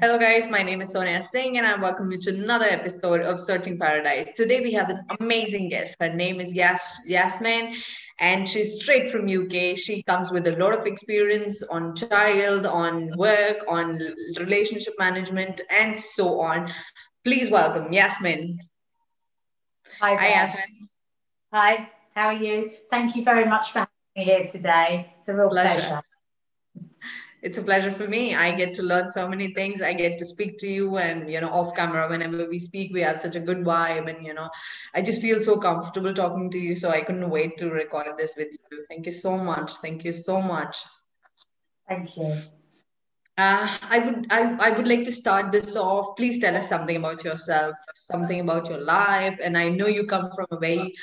Hello, guys. My name is Sonia Singh, and I welcome you to another episode of Searching Paradise. Today, we have an amazing guest. Her name is Yas- Yasmin, and she's straight from UK. She comes with a lot of experience on child, on work, on relationship management, and so on. Please welcome Yasmin. Hi, Hi, Yasmin. Hi, how are you? Thank you very much for having me here today. It's a real Pleasure. pleasure. It's a pleasure for me. I get to learn so many things. I get to speak to you, and you know, off camera, whenever we speak, we have such a good vibe, and you know, I just feel so comfortable talking to you. So I couldn't wait to record this with you. Thank you so much. Thank you so much. Thank you. Uh, I would I, I would like to start this off. Please tell us something about yourself, something about your life. And I know you come from a very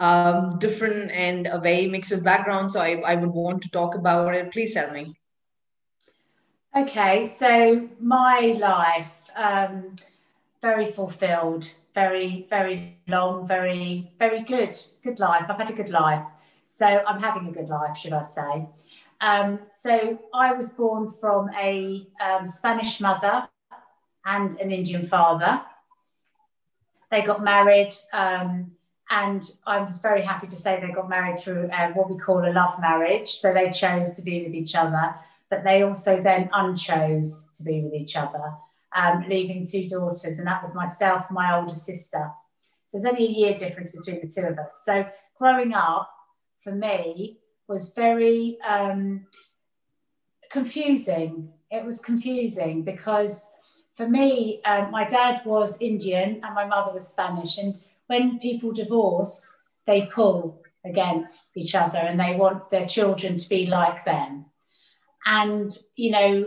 um, different and a very mixed background, so I, I would want to talk about it. Please tell me. Okay, so my life, um, very fulfilled, very, very long, very, very good, good life. I've had a good life. So I'm having a good life, should I say. Um, so I was born from a um, Spanish mother and an Indian father. They got married, um, and I was very happy to say they got married through uh, what we call a love marriage. So they chose to be with each other, but they also then unchose to be with each other, um, leaving two daughters, and that was myself and my older sister. So there's only a year difference between the two of us. So growing up, for me, was very um, confusing. It was confusing because for me, um, my dad was Indian and my mother was Spanish. And when people divorce, they pull against each other and they want their children to be like them. And, you know,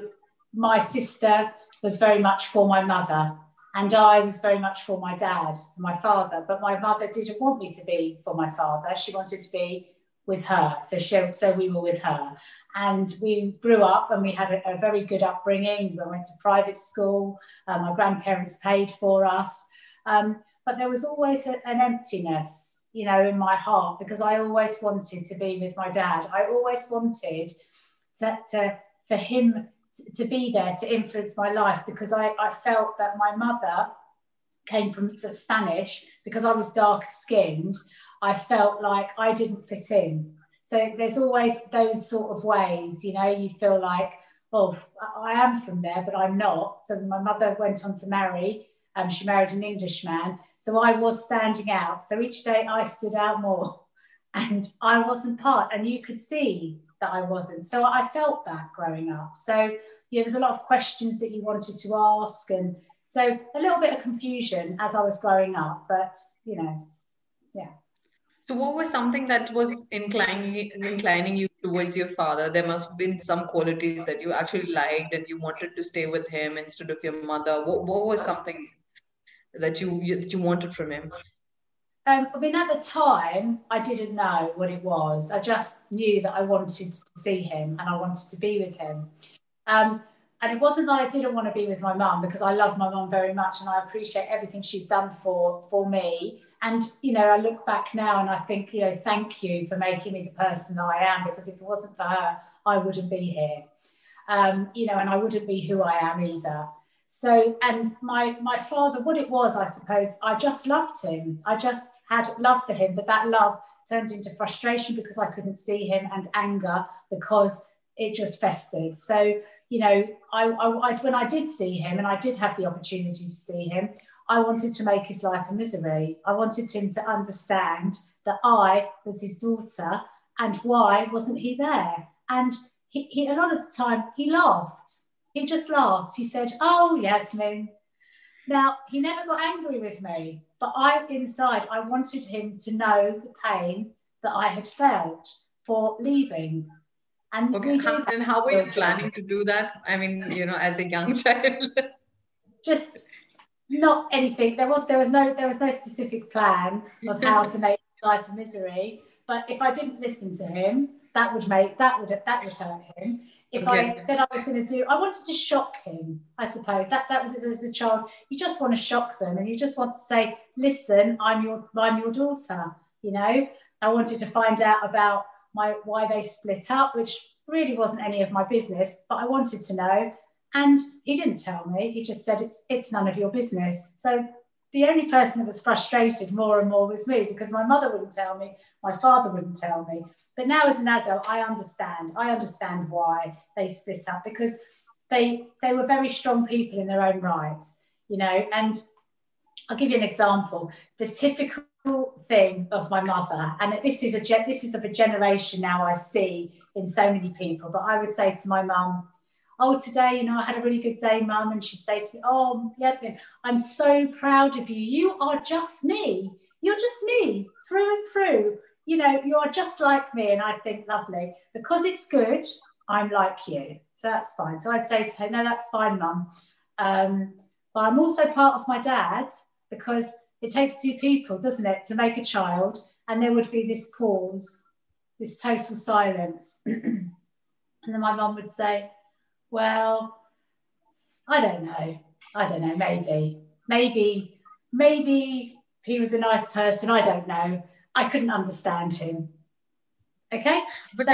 my sister was very much for my mother and I was very much for my dad, my father. But my mother didn't want me to be for my father. She wanted to be with her. So she, so we were with her, and we grew up and we had a, a very good upbringing. We went to private school. Um, my grandparents paid for us, um, but there was always a, an emptiness, you know, in my heart because I always wanted to be with my dad. I always wanted to, to for him to, be there to influence my life because I, I felt that my mother came from the Spanish because I was darker skinned. I felt like I didn't fit in. So there's always those sort of ways, you know, you feel like, oh, I am from there, but I'm not. So my mother went on to marry, um, she married an Englishman. So I was standing out. So each day I stood out more and I wasn't part, and you could see that I wasn't. So I felt that growing up. So yeah, there's a lot of questions that you wanted to ask, and so a little bit of confusion as I was growing up, but you know, yeah. So, what was something that was inclining inclining you towards your father? There must have been some qualities that you actually liked and you wanted to stay with him instead of your mother. What, what was something that you, that you wanted from him? Um, I mean, at the time, I didn't know what it was. I just knew that I wanted to see him and I wanted to be with him. Um, and it wasn't that I didn't want to be with my mum because I love my mum very much and I appreciate everything she's done for for me. And you know, I look back now and I think, you know, thank you for making me the person that I am because if it wasn't for her, I wouldn't be here. Um, you know, and I wouldn't be who I am either. So, and my my father, what it was, I suppose, I just loved him. I just had love for him, but that love turned into frustration because I couldn't see him and anger because it just festered. So, you know, I, I, I, when I did see him and I did have the opportunity to see him, I wanted to make his life a misery. I wanted him to understand that I was his daughter and why wasn't he there? And he, he a lot of the time he laughed. He just laughed. He said, Oh, yes, Yasmin. Now, he never got angry with me, but I, inside, I wanted him to know the pain that I had felt for leaving and okay. How, and how were you planning to do that? I mean, you know, as a young child. Just not anything. There was there was no there was no specific plan of how to make life a misery. But if I didn't listen to him, that would make that would that would hurt him. If. I said I was going to do, I wanted to shock him. I suppose that that was as a child. You just want to shock them, and you just want to say, "Listen, I'm your I'm your daughter." You know, I wanted to find out about my why they split up, which really wasn't any of my business, but I wanted to know. And he didn't tell me. He just said, it's, it's none of your business. So the only person that was frustrated more and more was me because my mother wouldn't tell me, my father wouldn't tell me. But now as an adult, I understand. I understand why they split up because they they were very strong people in their own right, you know. And I'll give you an example. The typical thing of my mother, and this is a this is of a generation now I see in so many people. But I would say to my mum, oh, today, you know, I had a really good day, mum. And she'd say to me, oh, Yasmin, I'm so proud of you. You are just me. You're just me through and through. You know, you are just like me. And I think, lovely. Because it's good, I'm like you. So that's fine. So I'd say to her, no, that's fine, mum. Um, but I'm also part of my dad because it takes two people, doesn't it, to make a child? And there would be this pause, this total silence. and then my mum would say, well, I don't know. I don't know. Maybe, maybe, maybe he was a nice person. I don't know. I couldn't understand him. Okay. But so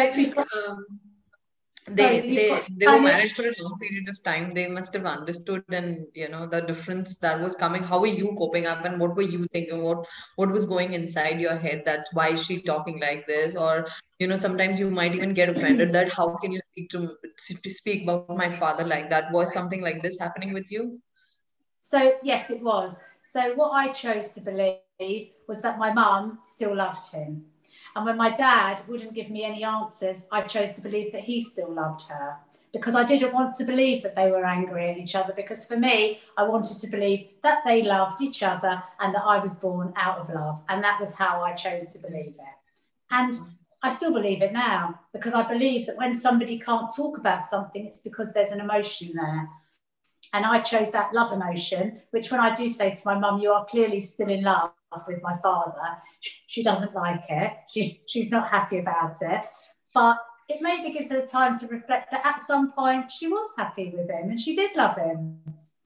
um, they Sorry, they they were married for a long period of time. They must have understood and you know the difference that was coming. How were you coping up, and what were you thinking? What what was going inside your head? That's why is she talking like this? Or you know sometimes you might even get offended that how can you speak to, to speak about my father like that? Was something like this happening with you? So yes, it was. So what I chose to believe was that my mum still loved him and when my dad wouldn't give me any answers, I chose to believe that he still loved her because I didn't want to believe that they were angry at each other. Because for me, I wanted to believe that they loved each other and that I was born out of love. And that was how I chose to believe it. And I still believe it now because I believe that when somebody can't talk about something, it's because there's an emotion there. And I chose that love emotion, which when I do say to my mum, you are clearly still in love with my father, she doesn't like it. She, she's not happy about it. But it maybe gives her time to reflect that at some point she was happy with him and she did love him.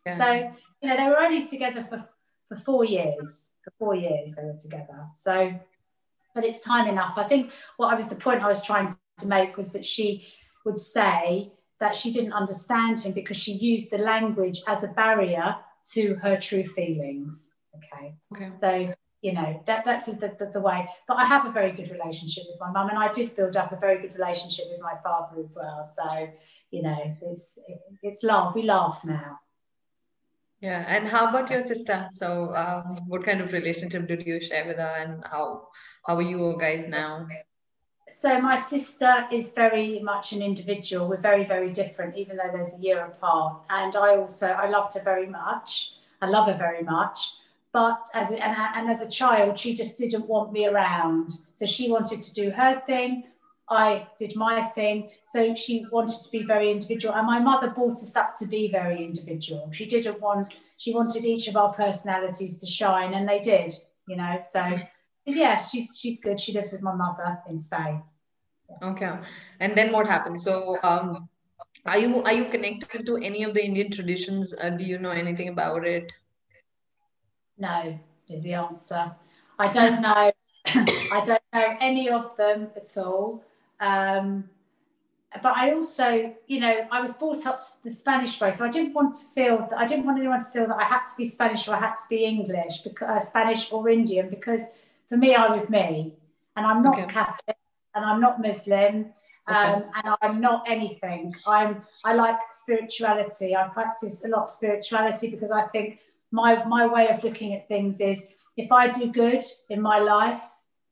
Yeah. So, you know, they were only together for, for four years. For four years they were together. So, but it's time enough. I think what I was the point I was trying to make was that she would say that she didn't understand him because she used the language as a barrier to her true feelings. Okay. okay. So, you know, that, that's the, the, the, way. But I have a very good relationship with my mum, and I did build up a very good relationship with my father as well. So, you know, it's it, it's love. We laugh now. Yeah. And how about your sister? So, um, what kind of relationship did you share with her, and how how are you all guys now? So my sister is very much an individual. We're very very different even though there's a year apart. And i also i loved her very much. I love her very much. But as a, and, and as a child she just didn't want me around. So she wanted to do her thing. I did my thing. So she wanted to be very individual. And my mother brought us up to be very individual. She didn't want she wanted each of our personalities to shine and they did you know so yeah, she's she's good. She lives with my mother in Spain. Okay, and then what happened? So, um, are you are you connected to any of the Indian traditions? Uh, do you know anything about it? No, is the answer. I don't know. I don't know any of them at all. Um, but I also, you know, I was brought up the Spanish way, so I didn't want to feel that I didn't want anyone to feel that I had to be Spanish or I had to be English, because uh, Spanish or Indian, because for me, I was me, and I'm not okay. Catholic, and I'm not Muslim, um, okay. and I'm not anything. I'm I like spirituality. I practice a lot of spirituality because I think my my way of looking at things is if I do good in my life,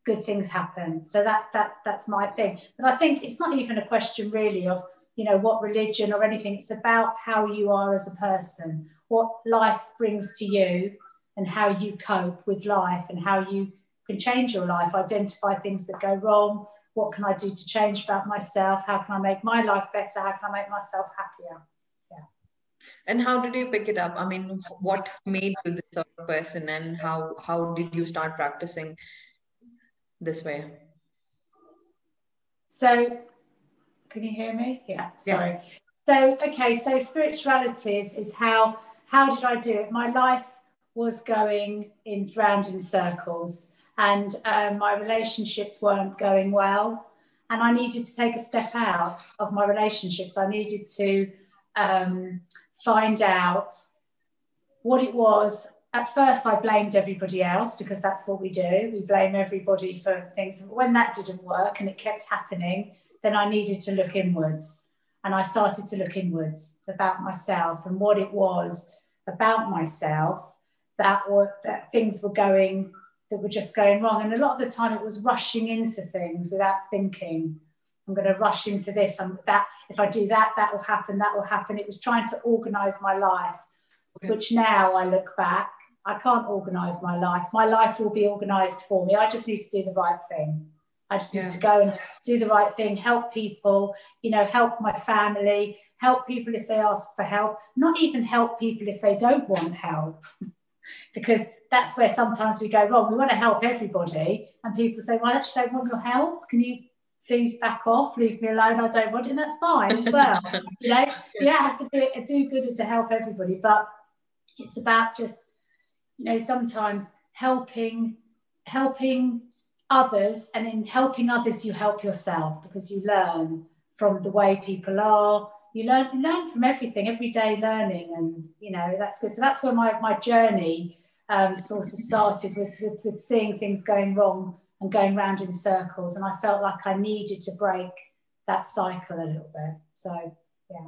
good things happen. So that's that's that's my thing. But I think it's not even a question really of you know what religion or anything. It's about how you are as a person, what life brings to you, and how you cope with life, and how you can change your life, identify things that go wrong. What can I do to change about myself? How can I make my life better? How can I make myself happier? Yeah. And how did you pick it up? I mean, what made you this sort of person, and how how did you start practicing this way? So, can you hear me? Yeah. Sorry. Yeah. So, okay. So, spirituality is, is how how did I do it? My life was going in round in circles and um, my relationships weren't going well. And I needed to take a step out of my relationships. I needed to um, find out what it was. At first, I blamed everybody else because that's what we do. We blame everybody for things. But when that didn't work and it kept happening, then I needed to look inwards. And I started to look inwards about myself and what it was about myself that were that things were going that were just going wrong. And a lot of the time it was rushing into things without thinking. I'm going to rush into this. I'm that if I do that, that will happen. That will happen. It was trying to organize my life, okay. which now I look back, I can't organize my life. My life will be organized for me. I just need to do the right thing. I just need yeah. to go and do the right thing, help people, you know, help my family, help people if they ask for help, not even help people if they don't want help. because that's where sometimes we go wrong. We want to help everybody, and people say, Well, I actually don't want your help. Can you please back off, leave me alone? I don't want it. And that's fine as well. you know, so you have to be a do gooder to help everybody, but it's about just, you know, sometimes helping, helping others, and in helping others, you help yourself because you learn from the way people are. You learn, you learn from everything, everyday learning, and you know that's good. So that's where my my journey um, sort of started with, with with seeing things going wrong and going round in circles, and I felt like I needed to break that cycle a little bit. So yeah.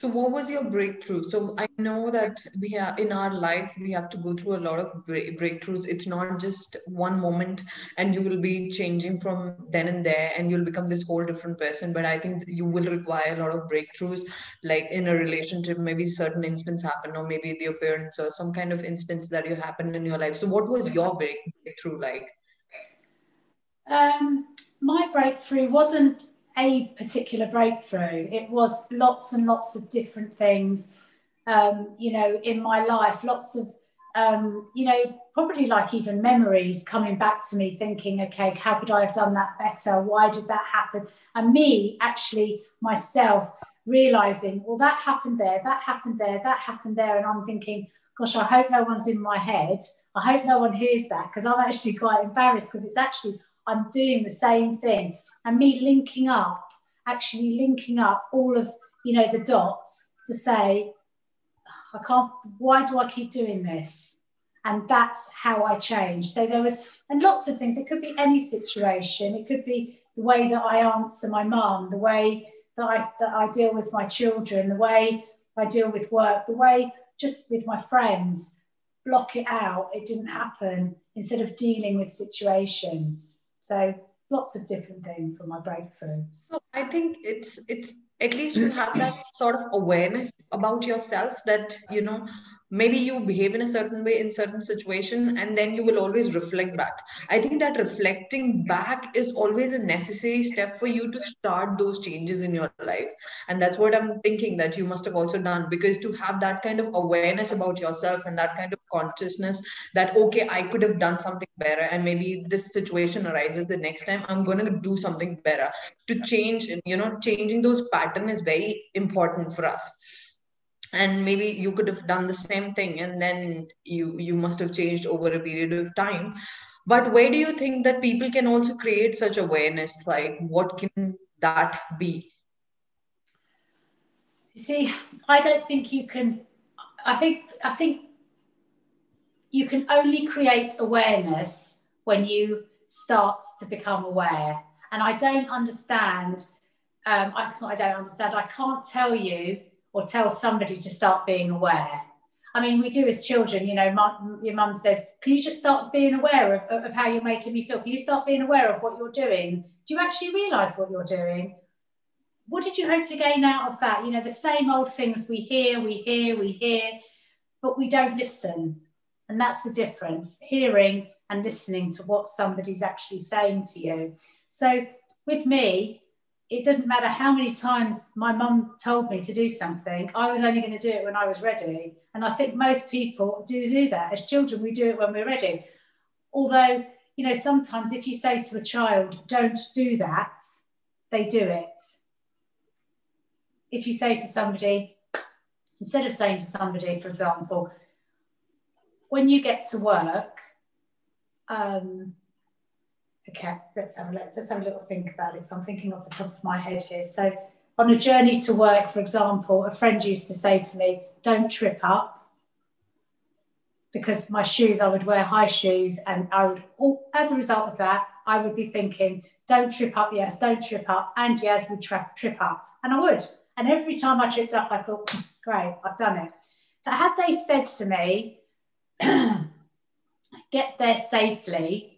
So, what was your breakthrough? So, I know that we have in our life we have to go through a lot of break- breakthroughs. It's not just one moment, and you will be changing from then and there, and you'll become this whole different person. But I think you will require a lot of breakthroughs, like in a relationship, maybe certain instance happen, or maybe the appearance or some kind of instance that you happen in your life. So, what was your breakthrough like? Um, my breakthrough wasn't a particular breakthrough. It was lots and lots of different things, um, you know, in my life, lots of, um, you know, probably like even memories coming back to me thinking, okay, how could I have done that better? Why did that happen? And me actually myself realizing, well, that happened there, that happened there, that happened there. And I'm thinking, gosh, I hope no one's in my head. I hope no one hears that because I'm actually quite embarrassed because it's actually, I'm doing the same thing and me linking up, actually linking up all of you know the dots to say, I can't. Why do I keep doing this? And that's how I changed. So there was, and lots of things. It could be any situation. It could be the way that I answer my mum, the way that I that I deal with my children, the way I deal with work, the way just with my friends. Block it out. It didn't happen. Instead of dealing with situations. So lots of different things for my breakthrough. So I think it's it's at least you have that sort of awareness about yourself that you know maybe you behave in a certain way in certain situation and then you will always reflect back. I think that reflecting back is always a necessary step for you to start those changes in your life. And that's what i'm thinking that you must have also done because to have that kind of awareness about yourself and that kind of consciousness that okay i could have done something better and maybe this situation arises the next time i'm going to do something better. To change you know changing those pattern is very important for us and maybe you could have done the same thing and then you you must have changed over a period of time. But where do you think that people can also create such awareness? Like what can that be? You see i don't think you can i think i think you can only create awareness when you start to become aware. And i don't understand um, I, I don't understand i can't tell you or tell somebody to start being aware. I mean, we do as children, you know, your mum says, Can you just start being aware of, of how you're making me feel? Can you start being aware of what you're doing? Do you actually realize what you're doing? What did you hope to gain out of that? You know, the same old things we hear, we hear, we hear, but we don't listen. And that's the difference hearing and listening to what somebody's actually saying to you. So with me, it didn't matter how many times my mum told me to do something, I was only going to do it when I was ready. And I think most people do do that. As children, we do it when we're ready. Although, you know, sometimes if you say to a child, don't do that, they do it. If you say to somebody, instead of saying to somebody, for example, when you get to work, um, Okay, let's have a let's have a little think about it. So I'm thinking off the top of my head here. So on a journey to work, for example, a friend used to say to me, Don't trip up. Because my shoes, I would wear high shoes, and I would, as a result of that, I would be thinking, Don't trip up, yes, don't trip up. And yes, would trip, trip up. And I would. And every time I tripped up, I thought, hmm, Great, I've done it. But had they said to me, Get there safely,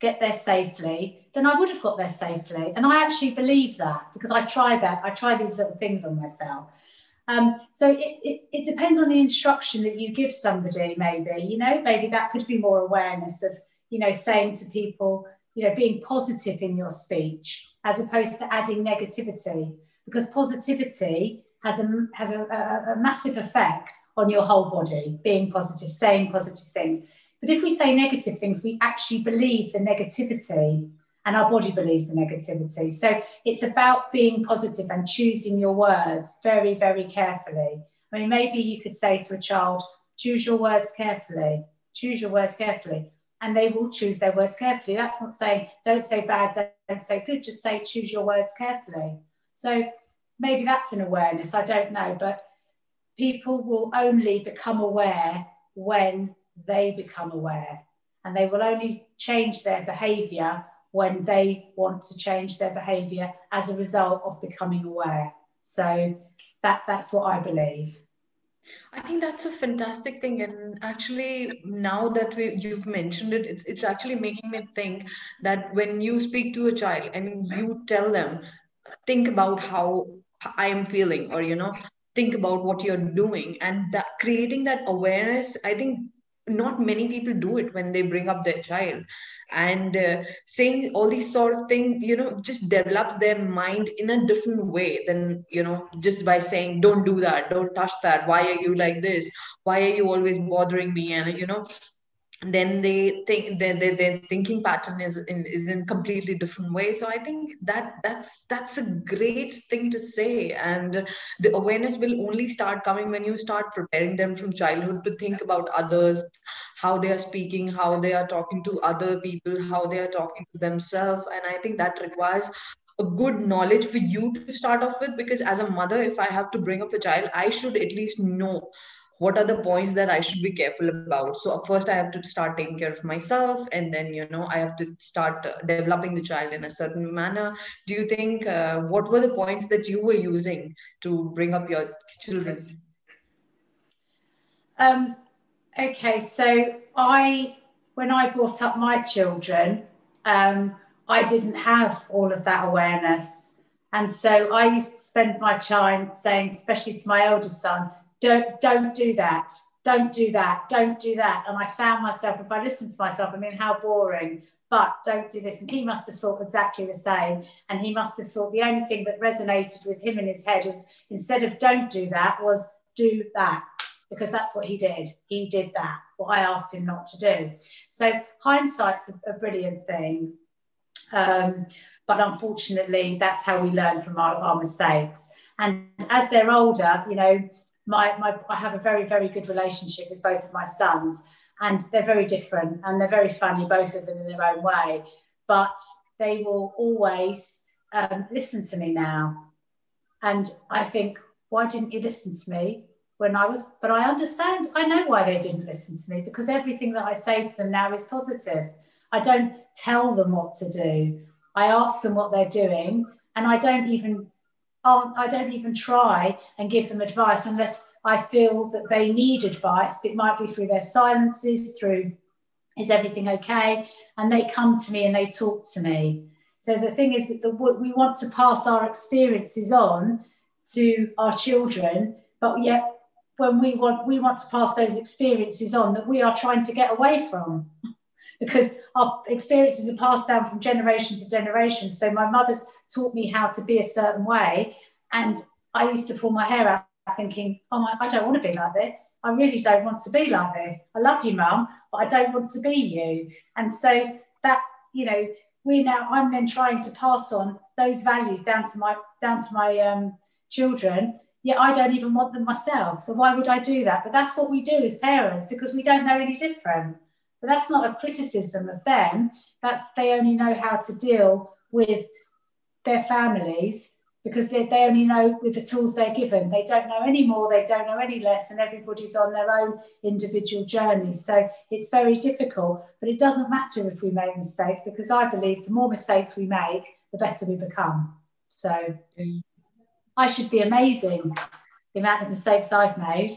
get there safely, then I would have got there safely. And I actually believe that because I try that. I try these little things on myself. Um, so it, it, it, depends on the instruction that you give somebody, maybe, you know, maybe that could be more awareness of, you know, saying to people, you know, being positive in your speech as opposed to adding negativity because positivity has a, has a, a, a massive effect on your whole body, being positive, saying positive things. But if we say negative things, we actually believe the negativity and our body believes the negativity. So it's about being positive and choosing your words very, very carefully. I mean, maybe you could say to a child, choose your words carefully, choose your words carefully, and they will choose their words carefully. That's not saying don't say bad, don't say good, just say choose your words carefully. So maybe that's an awareness, I don't know, but people will only become aware when they become aware, and they will only change their behavior when they want to change their behavior as a result of becoming aware. So that, that's what I believe. I think that's a fantastic thing, and actually, now that we, you've mentioned it, it's it's actually making me think that when you speak to a child and you tell them, think about how I am feeling, or you know, think about what you're doing, and that creating that awareness, I think not many people do it when they bring up their child. And uh, saying all these sort of things you know just develops their mind in a different way than you know just by saying don't do that. Don't touch that. Why are you like this? Why are you always bothering me? And you know then they think their, their, their thinking pattern is in is in completely different way. So i think that that's that's a great thing to say. And the awareness will only start coming when you start preparing them from childhood to think about others how they are speaking how they are talking to other people how they are talking to themselves. And i think that requires a good knowledge for you to start off with because as a mother if i have to bring up a child i should at least know what are the points that i should be careful about? So first i have to start taking care of myself and then you know i have to start uh, developing the child in a certain manner. Do you think uh, what were the points that you were using to bring up your children? Um, okay so i when i brought up my children um, i didn't have all of that awareness. And so i used to spend my time saying especially to my eldest son don't don't do that. Don't do that. Don't do that. And i found myself if i listen to myself i mean how boring but don't do this. And he must have thought exactly the same. And he must have thought the only thing that resonated with him in his head was instead of don't do that was do that. Because that's what he did. He did that what i asked him not to do. So hindsight's a, a brilliant thing. Um, but unfortunately that's how we learn from our, our mistakes. And as they're older you know my, my I have a very, very good relationship with both of my sons, and they're very different and they're very funny, both of them in their own way. But they will always um, listen to me now. And I think, why didn't you listen to me when I was? But I understand, I know why they didn't listen to me because everything that I say to them now is positive. I don't tell them what to do, I ask them what they're doing, and I don't even I don't even try and give them advice unless I feel that they need advice. It might be through their silences, through is everything okay? And they come to me and they talk to me. So the thing is that the, we want to pass our experiences on to our children, but yet when we want we want to pass those experiences on that we are trying to get away from because our experiences are passed down from generation to generation. So my mother's taught me how to be a certain way, and I used to pull my hair out thinking, oh my, I don't want to be like this. I really don't want to be like this. I love you, mum, but I don't want to be you. And so that, you know, we're now I'm then trying to pass on those values down to my down to my um, children. Yet I don't even want them myself. So why would I do that? But that's what we do as parents because we don't know any different. But that's not a criticism of them. That's they only know how to deal with their families because they, they only know with the tools they're given. They don't know any more, they don't know any less, and everybody's on their own individual journey. So it's very difficult, but it doesn't matter if we make mistakes because I believe the more mistakes we make, the better we become. So mm. I should be amazing the amount of mistakes I've made.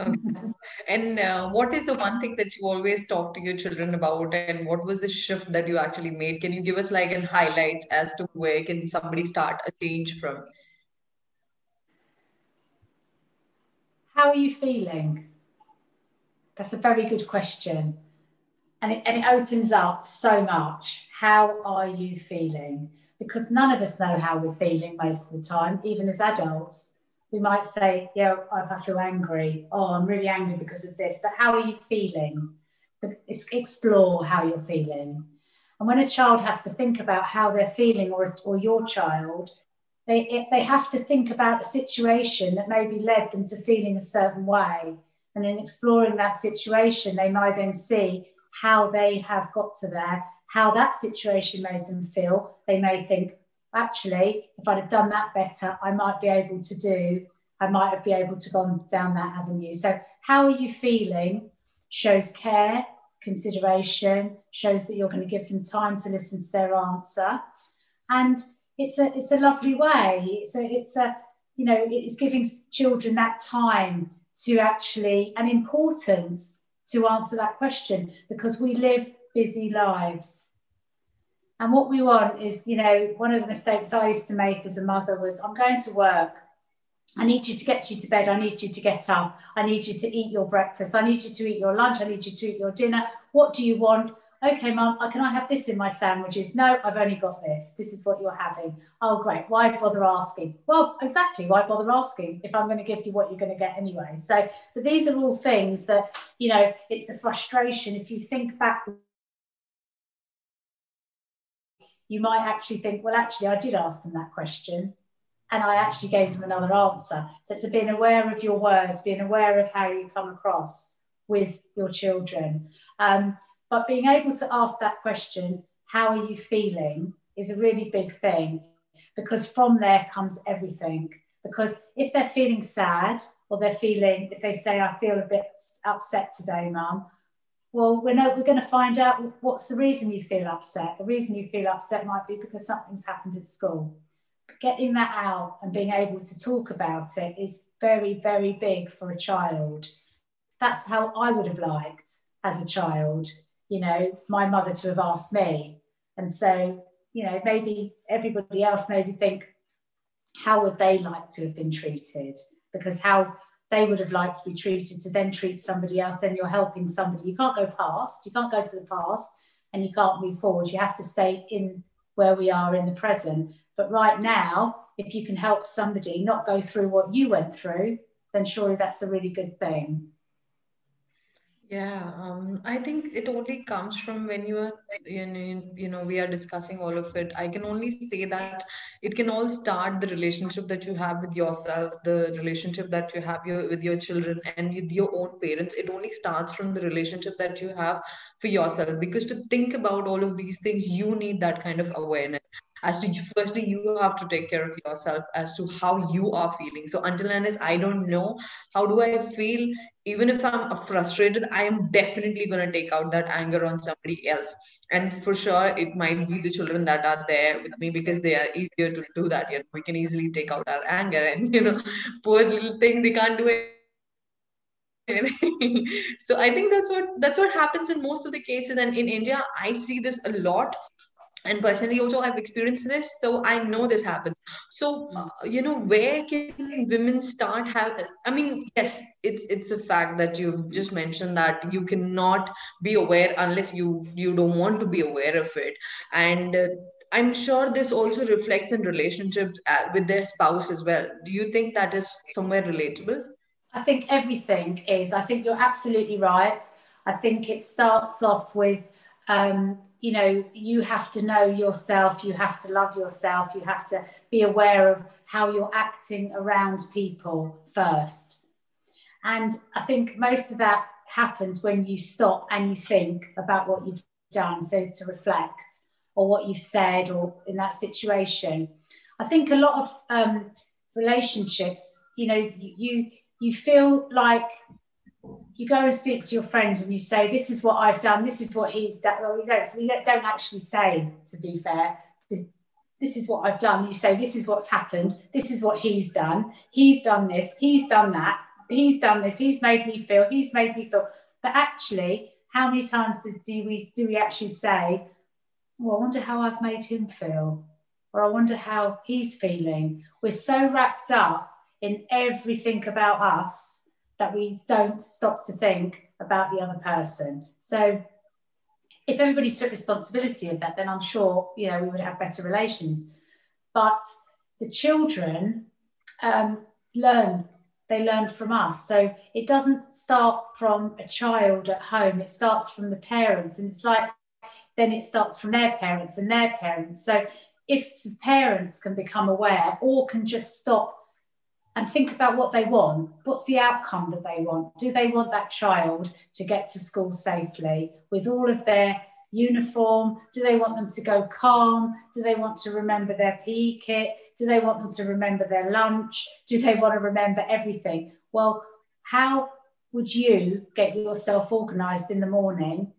Okay. And uh, what is the one thing that you always talk to your children about, and what was the shift that you actually made? Can you give us like a highlight as to where can somebody start a change from? How are you feeling? That's a very good question. And it, and it opens up so much. How are you feeling? Because none of us know how we're feeling most of the time, even as adults we might say, yeah, I feel angry. Oh, I'm really angry because of this. But how are you feeling? So explore how you're feeling. And when a child has to think about how they're feeling, or, or your child, they, they have to think about a situation that maybe led them to feeling a certain way. And in exploring that situation, they might then see how they have got to there, how that situation made them feel. They may think, actually, if I'd have done that better, I might be able to do, I might have been able to go down that avenue. So, how are you feeling shows care, consideration, shows that you're going to give them time to listen to their answer. And it's a it's a lovely way. It's a it's a you know, it's giving children that time to actually and importance to answer that question because we live busy lives and what we want is, you know, one of the mistakes I used to make as a mother was I'm going to work. I need you to get you to bed. I need you to get up. I need you to eat your breakfast. I need you to eat your lunch. I need you to eat your dinner. What do you want? Okay, mum, can I have this in my sandwiches? No, I've only got this. This is what you're having. Oh, great. Why bother asking? Well, exactly. Why bother asking if I'm going to give you what you're going to get anyway? So, but these are all things that, you know, it's the frustration. If you think back you might actually think, well, actually, I did ask them that question and I actually gave them another answer. So it's being aware of your words, being aware of how you come across with your children. Um, but being able to ask that question, how are you feeling, is a really big thing because from there comes everything. Because if they're feeling sad or they're feeling, if they say, I feel a bit upset today, mum, well, we're, no, we're going to find out what's the reason you feel upset. The reason you feel upset might be because something's happened at school. Getting that out and being able to talk about it is very, very big for a child. That's how I would have liked as a child, you know, my mother to have asked me. And so, you know, maybe everybody else maybe think, how would they like to have been treated? Because how they would have liked to be treated to then treat somebody else, then you're helping somebody. You can't go past, you can't go to the past and you can't move forward. You have to stay in where we are in the present. But right now, if you can help somebody not go through what you went through, then surely that's a really good thing. Yeah, um, I think it only comes from when you are, you know, you know, we are discussing all of it. I can only say that it can all start the relationship that you have with yourself, the relationship that you have your, with your children and with your own parents. It only starts from the relationship that you have for yourself. Because to think about all of these things, you need that kind of awareness as to firstly you have to take care of yourself as to how you are feeling. So until unless i don't know how do i feel? Even if i'm frustrated i am definitely going to take out that anger on somebody else. And for sure it might be the children that are there with me because they are easier to do that. You know we can easily take out our anger and you know poor little thing they can't do it so i think that's what that's what happens in most of the cases. And in india i see this a lot and personally also i've experienced this so i know this happens. So uh, you know where can women start have i mean yes it's it's a fact that you've just mentioned that you cannot be aware unless you you don't want to be aware of it. And uh, i'm sure this also reflects in relationships uh, with their spouse as well. Do you think that is somewhere relatable? I think everything is. I think you're absolutely right. I think it starts off with um, you know you have to know yourself you have to love yourself you have to be aware of how you're acting around people first. And i think most of that happens when you stop and you think about what you've done so to reflect or what you've said or in that situation. I think a lot of um, relationships, you know, you you feel like you go and speak to your friends and you say, "This is what I've done. This is what he's done." Well, we don't, we don't actually say, to be fair, this is what I've done. You say, this is what's happened. This is what he's done. He's done this. He's done that. He's done this. He's made me feel. He's made me feel. But actually, how many times do we do we actually say, "Well, I wonder how I've made him feel," or "I wonder how he's feeling"? We're so wrapped up in everything about us that we don't stop to think about the other person. So if everybody took responsibility of that, then I'm sure you know we would have better relations. But the children um, learn; they learn from us. So it doesn't start from a child at home; it starts from the parents, and it's like then it starts from their parents and their parents. So if the parents can become aware or can just stop and think about what they want. What's the outcome that they want? Do they want that child to get to school safely with all of their uniform? Do they want them to go calm? Do they want to remember their PE kit? Do they want them to remember their lunch? Do they want to remember everything? Well, how would you get yourself organized in the morning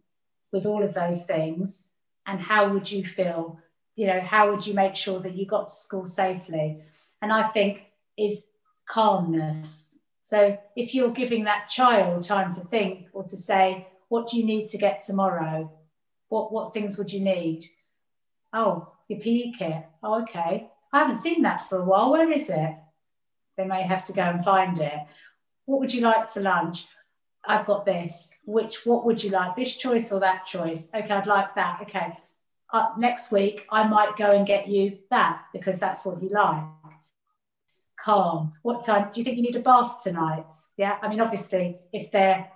with all of those things? And how would you feel? You know, how would you make sure that you got to school safely? And I think is calmness. So if you're giving that child time to think or to say, what do you need to get tomorrow? What, what things would you need? Oh, your PE kit. Oh, okay. I haven't seen that for a while. Where is it? They may have to go and find it. What would you like for lunch? I've got this. Which, what would you like? This choice or that choice? Okay, I'd like that. Okay. Uh, next week, I might go and get you that because that's what you like calm. What time do you think you need a bath tonight? Yeah, I mean, obviously, if they're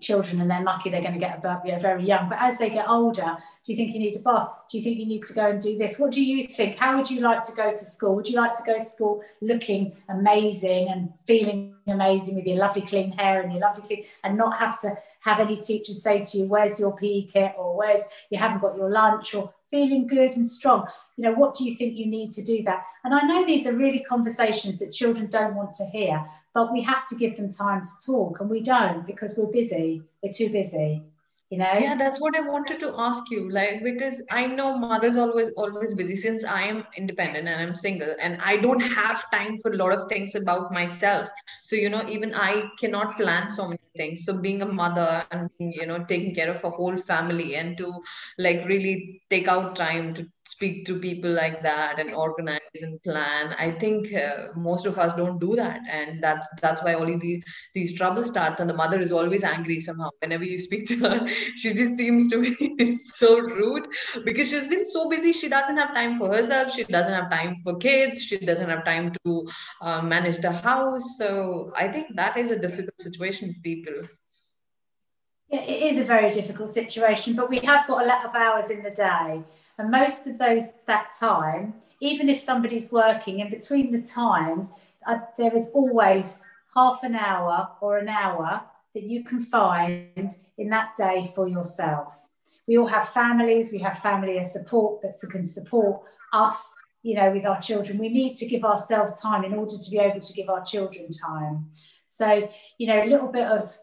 children and they're lucky they're going to get a bath, yeah, very young. But as they get older, do you think you need a bath? Do you think you need to go and do this? What do you think? How would you like to go to school? Would you like to go to school looking amazing and feeling amazing with your lovely clean hair and your lovely clean and not have to have any teachers say to you, Where's your PE kit? or Where's you haven't got your lunch? or feeling good and strong. You know, what do you think you need to do that? And I know these are really conversations that children don't want to hear, but we have to give them time to talk, and we don't because we're busy. We're too busy. You know? Yeah, that's what I wanted to ask you. Like, because I know mother's always always busy since I am independent and I'm single, and I don't have time for a lot of things about myself. So, you know, even I cannot plan so many things so being a mother and you know taking care of a whole family and to like really take out time to speak to people like that and organize and plan. I think uh, most of us don't do that. And that's that's why only the, these troubles start. And the mother is always angry somehow. Whenever you speak to her she just seems to be so rude because she's been so busy. She doesn't have time for herself. She doesn't have time for kids. She doesn't have time to uh, manage the house. So i think that is a difficult situation for people. Yeah, it is a very difficult situation, but we have got a lot of hours in the day. And most of those that time, even if somebody's working in between the times, uh, there is always half an hour or an hour that you can find in that day for yourself. We all have families, we have family support that can support us, you know, with our children. We need to give ourselves time in order to be able to give our children time. So, you know, a little bit of,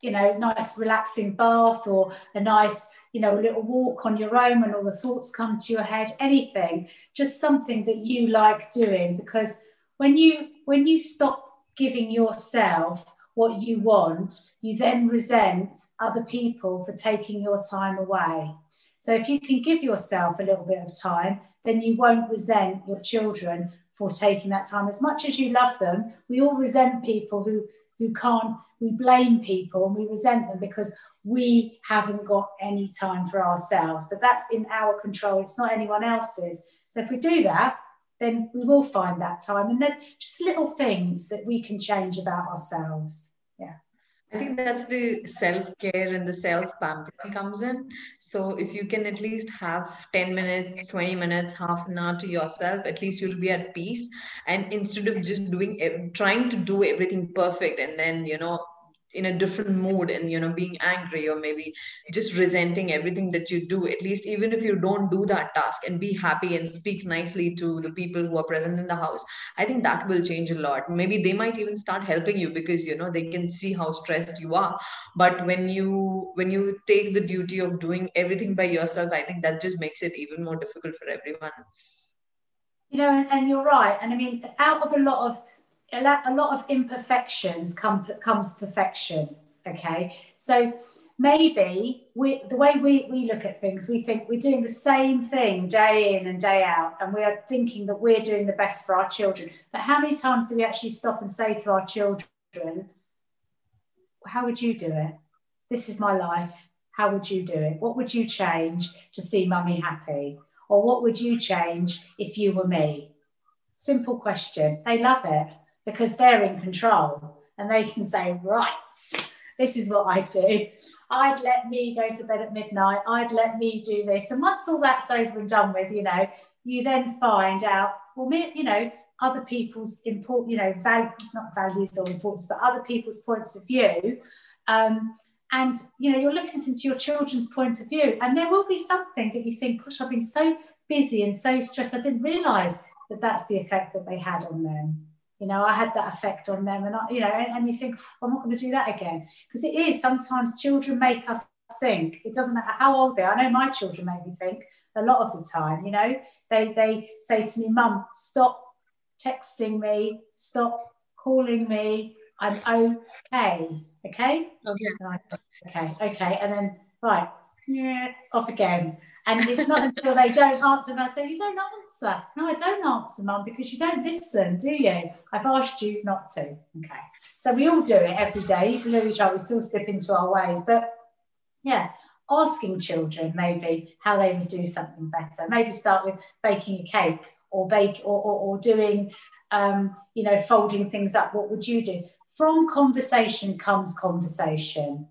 you know, nice relaxing bath or a nice, you know, little walk on your own when all the thoughts come to your head, anything, just something that you like doing. Because when you when you stop giving yourself what you want, you then resent other people for taking your time away. So if you can give yourself a little bit of time, then you won't resent your children for taking that time. As much as you love them, we all resent people who who can't. We blame people and we resent them because we haven't got any time for ourselves. But that's in our control. It's not anyone else's. So if we do that, then we will find that time. And there's just little things that we can change about ourselves. Yeah. I think that's the self care and the self pampering comes in. So if you can at least have 10 minutes, 20 minutes, half an hour to yourself, at least you'll be at peace. And instead of just doing, trying to do everything perfect and then, you know, in a different mood and you know being angry or maybe just resenting everything that you do. At least even if you don't do that task and be happy and speak nicely to the people who are present in the house i think that will change a lot. Maybe they might even start helping you because you know they can see how stressed you are. But when you when you take the duty of doing everything by yourself i think that just makes it even more difficult for everyone. You know and, and you're right. And i mean out of a lot of a lot of imperfections come, comes perfection. Okay, so maybe we, the way we, we look at things, we think we're doing the same thing day in and day out, and we are thinking that we're doing the best for our children. But how many times do we actually stop and say to our children, How would you do it? This is my life. How would you do it? What would you change to see mummy happy? Or what would you change if you were me? Simple question. They love it because they're in control and they can say, right, this is what I do. I'd let me go to bed at midnight. I'd let me do this. And once all that's over and done with, you know, you then find out, well, you know, other people's important, you know, value, not values or importance, but other people's points of view. Um, and you know, you're looking into your children's point of view, and there will be something that you think, gosh, I've been so busy and so stressed, I didn't realise that that's the effect that they had on them you know i had that effect on them. And I, you know and, and you think well, i'm not going to do that again. Because it is sometimes children make us think. It doesn't matter how old they are. I know my children make me think a lot of the time you know? They they say to me mum stop texting me. Stop calling me. I'm okay. Okay? Okay. Okay okay. And then right yeah off again and it's not until they don't answer and I say, You don't answer. No, I don't answer, mum, because you don't listen, do you? I've asked you not to. Okay. So we all do it every day. Even though we try, we still slip into our ways. But yeah, asking children maybe how they would do something better. Maybe start with baking a cake or bake or, or, or doing um, you know, folding things up. What would you do? From conversation comes conversation.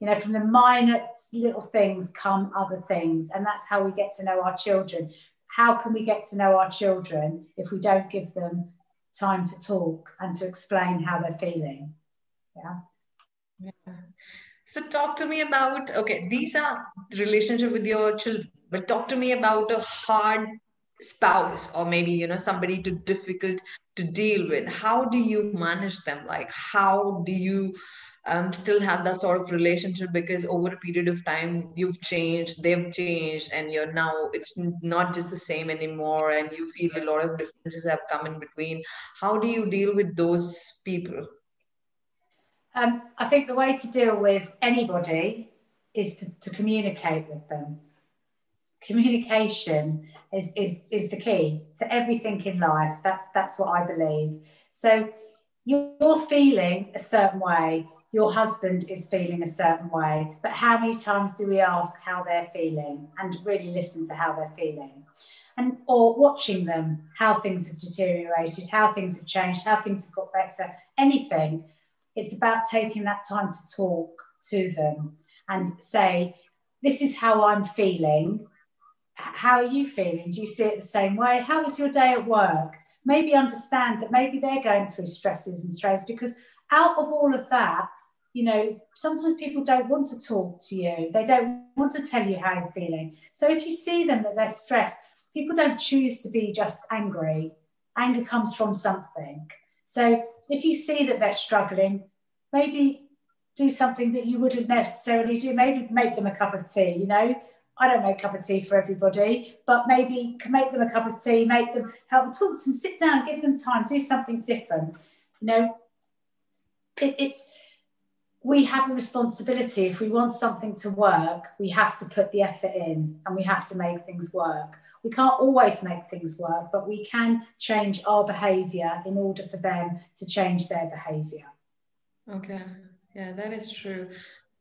You know, from the minor little things come other things. And that's how we get to know our children. How can we get to know our children if we don't give them time to talk and to explain how they're feeling? Yeah. yeah. So talk to me about okay, these are relationship with your children, but talk to me about a hard spouse or maybe you know somebody too difficult to deal with. How do you manage them? Like how do you um, still have that sort of relationship because over a period of time you've changed they've changed and you're now it's not just the same anymore and you feel a lot of differences have come in between. How do you deal with those people? Um, i think the way to deal with anybody is to, to communicate with them. Communication is, is, is the key to everything in life. That's that's what i believe. So you're feeling a certain way your husband is feeling a certain way, but how many times do we ask how they're feeling and really listen to how they're feeling? And or watching them, how things have deteriorated, how things have changed, how things have got better, anything. It's about taking that time to talk to them and say, This is how I'm feeling. How are you feeling? Do you see it the same way? How was your day at work? Maybe understand that maybe they're going through stresses and strains because out of all of that, you know, sometimes people don't want to talk to you. They don't want to tell you how you're feeling. So if you see them that they're stressed, people don't choose to be just angry. Anger comes from something. So if you see that they're struggling, maybe do something that you wouldn't necessarily do. Maybe make them a cup of tea, you know. I don't make a cup of tea for everybody, but maybe can make them a cup of tea, make them help talk to them, sit down, give them time, do something different. You know, it, it's we have a responsibility. If we want something to work, we have to put the effort in and we have to make things work. We can't always make things work, but we can change our behavior in order for them to change their behavior. Okay. Yeah, that is true.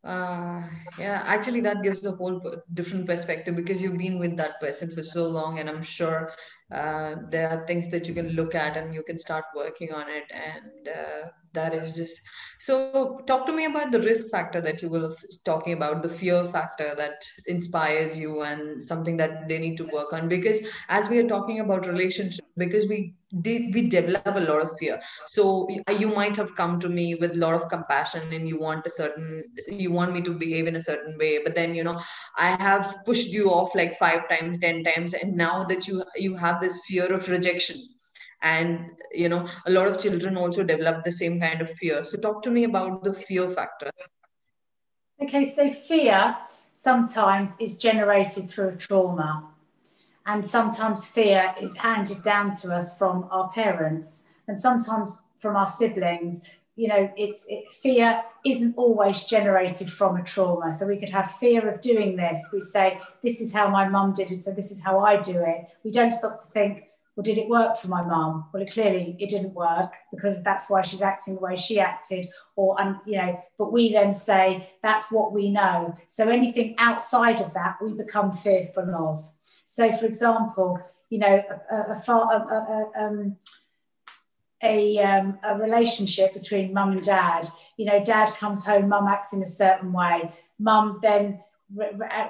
Uh, yeah, actually, that gives a whole different perspective because you've been with that person for so long, and I'm sure uh, there are things that you can look at and you can start working on it. And uh, that is just so. Talk to me about the risk factor that you were talking about, the fear factor that inspires you, and something that they need to work on. Because as we are talking about relationship, because we did we develop a lot of fear. So you might have come to me with a lot of compassion and you want a certain you want me to behave in a certain way but then you know i have pushed you off like five times ten times and now that you you have this fear of rejection. And you know a lot of children also develop the same kind of fear. So talk to me about the fear factor. Okay so fear sometimes is generated through a trauma and sometimes fear is handed down to us from our parents and sometimes from our siblings. You know it's it, fear isn't always generated from a trauma. So we could have fear of doing this. We say this is how my mum did it so this is how i do it. We don't stop to think well did it work for my mum? Well it clearly it didn't work because that's why she's acting the way she acted or and you know but we then say that's what we know. So anything outside of that we become fearful of so, for example, you know, a, a, a, a, um, a, um, a relationship between mum and dad. You know, dad comes home, mum acts in a certain way. Mum then,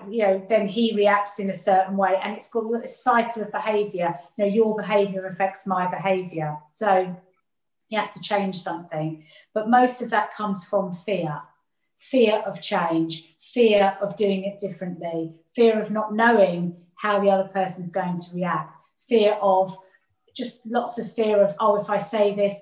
you know, then he reacts in a certain way, and it's got a cycle of behaviour. You know, your behaviour affects my behaviour. So you have to change something. But most of that comes from fear fear of change, fear of doing it differently, fear of not knowing how the other person's going to react, fear of just lots of fear of, oh, if I say this,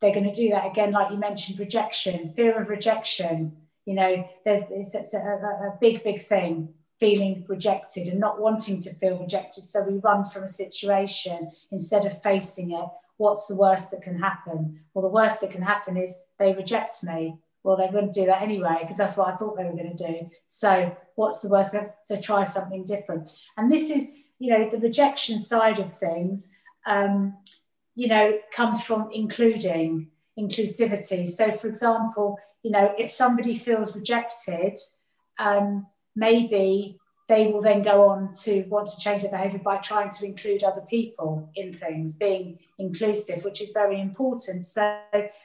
they're going to do that again, like you mentioned, rejection, fear of rejection. You know, there's it's, a, a big, big thing feeling rejected and not wanting to feel rejected. So we run from a situation instead of facing it. What's the worst that can happen? Well, the worst that can happen is they reject me well, they're going to do that anyway because that's what I thought they were going to do. So, what's the worst? So, try something different. And this is, you know, the rejection side of things, um, you know, comes from including inclusivity. So, for example, you know, if somebody feels rejected, um, maybe they will then go on to want to change their behavior by trying to include other people in things, being inclusive, which is very important. So,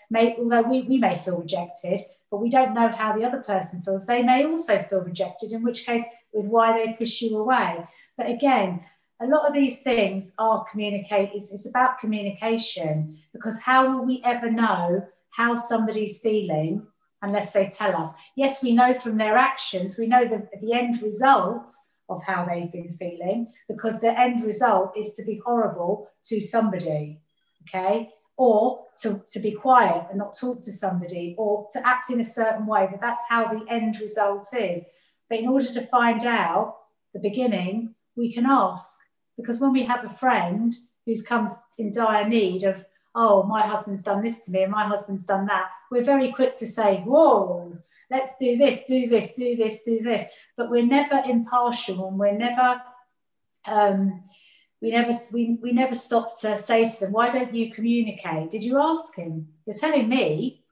may, although we, we may feel rejected, but we don't know how the other person feels, they may also feel rejected, in which case it was why they push you away. But again, a lot of these things are communicate, it's, it's about communication because how will we ever know how somebody's feeling unless they tell us. Yes, we know from their actions, we know the, the end result of how they've been feeling because the end result is to be horrible to somebody, okay? Or to, to be quiet and not talk to somebody or to act in a certain way, but that's how the end result is. But in order to find out the beginning, we can ask because when we have a friend who's comes in dire need of oh, my husband's done this to me and my husband's done that, we're very quick to say, whoa, let's do this, do this, do this, do this. But we're never impartial and we're never, um, we never, we, we never stop to say to them, why don't you communicate? Did you ask him? You're telling me,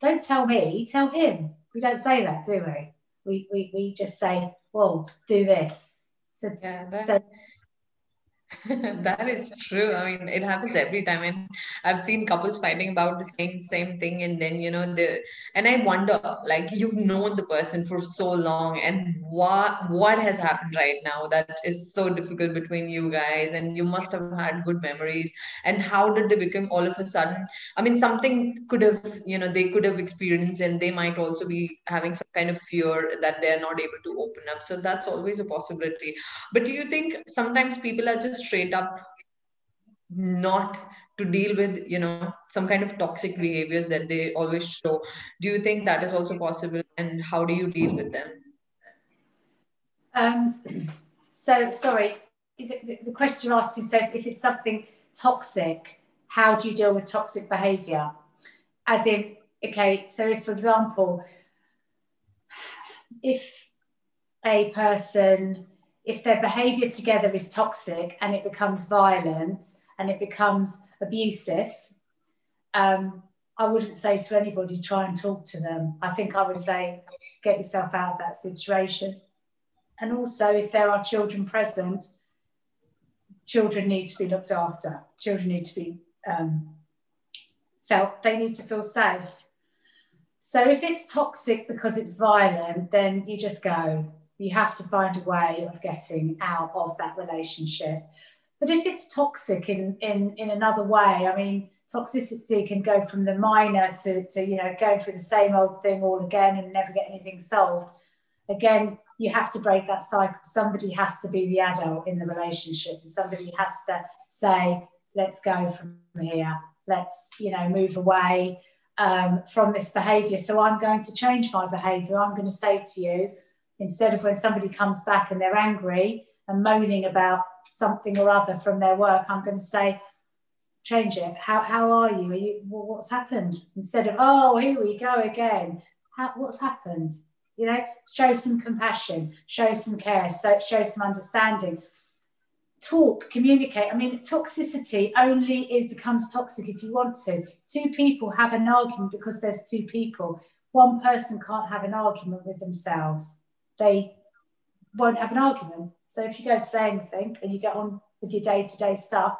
don't tell me, tell him. We don't say that, do we? We, we, we just say, well, do this. So, yeah, that, so that is true. I mean, it happens every time, and I've seen couples fighting about the same same thing, and then you know the and I wonder, like you've known the person for so long, and what what has happened right now that is so difficult between you guys, and you must have had good memories, and how did they become all of a sudden? I mean, something could have you know they could have experienced, and they might also be having some kind of fear that they're not able to open up. So that's always a possibility. But do you think sometimes people are just straight up not to deal with you know some kind of toxic behaviors that they always show. Do you think that is also possible and how do you deal with them? Um, so sorry the, the, question you're asking so if it's something toxic how do you deal with toxic behavior? As in okay so if for example if a person if their behavior together is toxic and it becomes violent and it becomes abusive, um, I wouldn't say to anybody, try and talk to them. I think I would say, get yourself out of that situation. And also, if there are children present, children need to be looked after. Children need to be um, felt, they need to feel safe. So if it's toxic because it's violent, then you just go, you have to find a way of getting out of that relationship. But if it's toxic in, in, in another way, I mean, toxicity can go from the minor to, to, you know, going through the same old thing all again and never get anything solved. Again, you have to break that cycle. Somebody has to be the adult in the relationship and somebody has to say, let's go from here. Let's, you know, move away um, from this behavior. So I'm going to change my behavior. I'm going to say to you, instead of when somebody comes back and they're angry and moaning about something or other from their work, I'm going to say, change it. How, how are you? Are you well, what's happened? Instead of, oh, here we go again. How, what's happened? You know, show some compassion, show some care, so, show some understanding. Talk, communicate. I mean, toxicity only is becomes toxic if you want to. Two people have an argument because there's two people. One person can't have an argument with themselves. They won't have an argument. So if you don't say anything and you get on with your day-to-day stuff,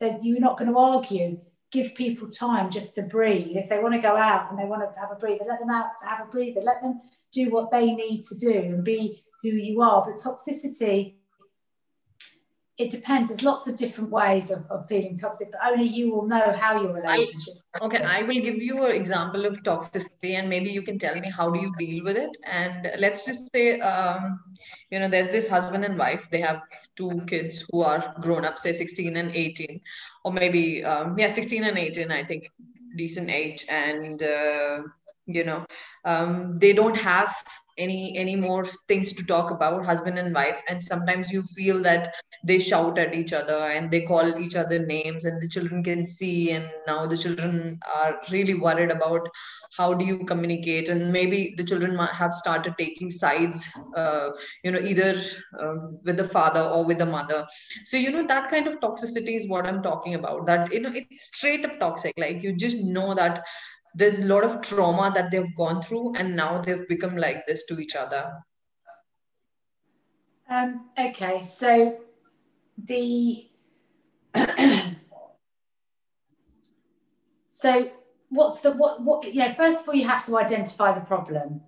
then you're not going to argue. Give people time just to breathe. If they want to go out and they want to have a breather, let them out to have a breather. Let them do what they need to do and be who you are. But toxicity, it depends. There's lots of different ways of, of feeling toxic, but only you will know how your relationships. I, okay, I will give you an example of toxicity, and maybe you can tell me how do you deal with it. And let's just say, um, you know, there's this husband and wife. They have two kids who are grown up, say 16 and 18, or maybe um, yeah, 16 and 18. I think decent age, and uh, you know um, they don't have any any more things to talk about husband and wife and sometimes you feel that they shout at each other and they call each other names and the children can see and now the children are really worried about how do you communicate and maybe the children have started taking sides uh, you know either uh, with the father or with the mother. So you know that kind of toxicity is what i'm talking about that you know it's straight up toxic like you just know that there's a lot of trauma that they've gone through and now they've become like this to each other. Um, okay so the so what's the what what you know first of all you have to identify the problem.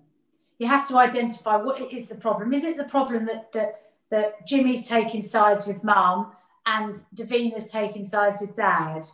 You have to identify what is the problem. Is it the problem that that that jimmy's taking sides with mum and davina's taking sides with dad?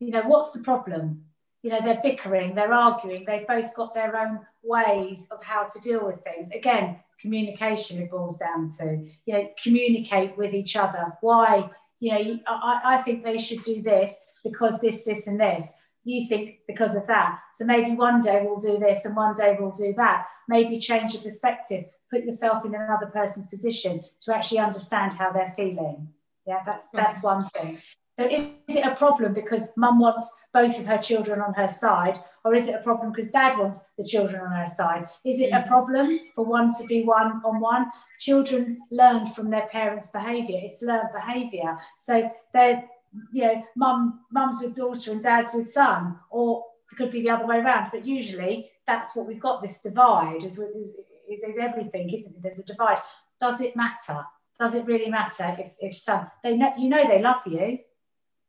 You know what's the problem you know they're bickering they're arguing they've both got their own ways of how to deal with things. Again communication it boils down to you know communicate with each other. Why you know I, I think they should do this because this this and this. You think because of that. So maybe one day we'll do this and one day we'll do that. Maybe change your perspective put yourself in another person's position to actually understand how they're feeling. Yeah that's that's mm-hmm. one thing so is, is it a problem because mum wants both of her children on her side, or is it a problem because dad wants the children on her side? Is it a mm. problem for one to be one on one? Children learn from their parents' behaviour. It's learned behaviour. So they're, you know, mum, mum's with daughter and dad's with son, or it could be the other way around. But usually that's what we've got. This divide is, is, is, is everything, isn't it? There's a divide. Does it matter? Does it really matter if, if some, they know, you know they love you,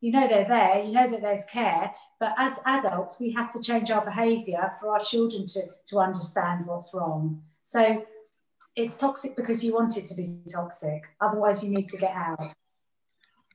you know they're there, you know that there's care, but as adults, we have to change our behavior for our children to, to understand what's wrong. So it's toxic because you want it to be toxic. Otherwise, you need to get out.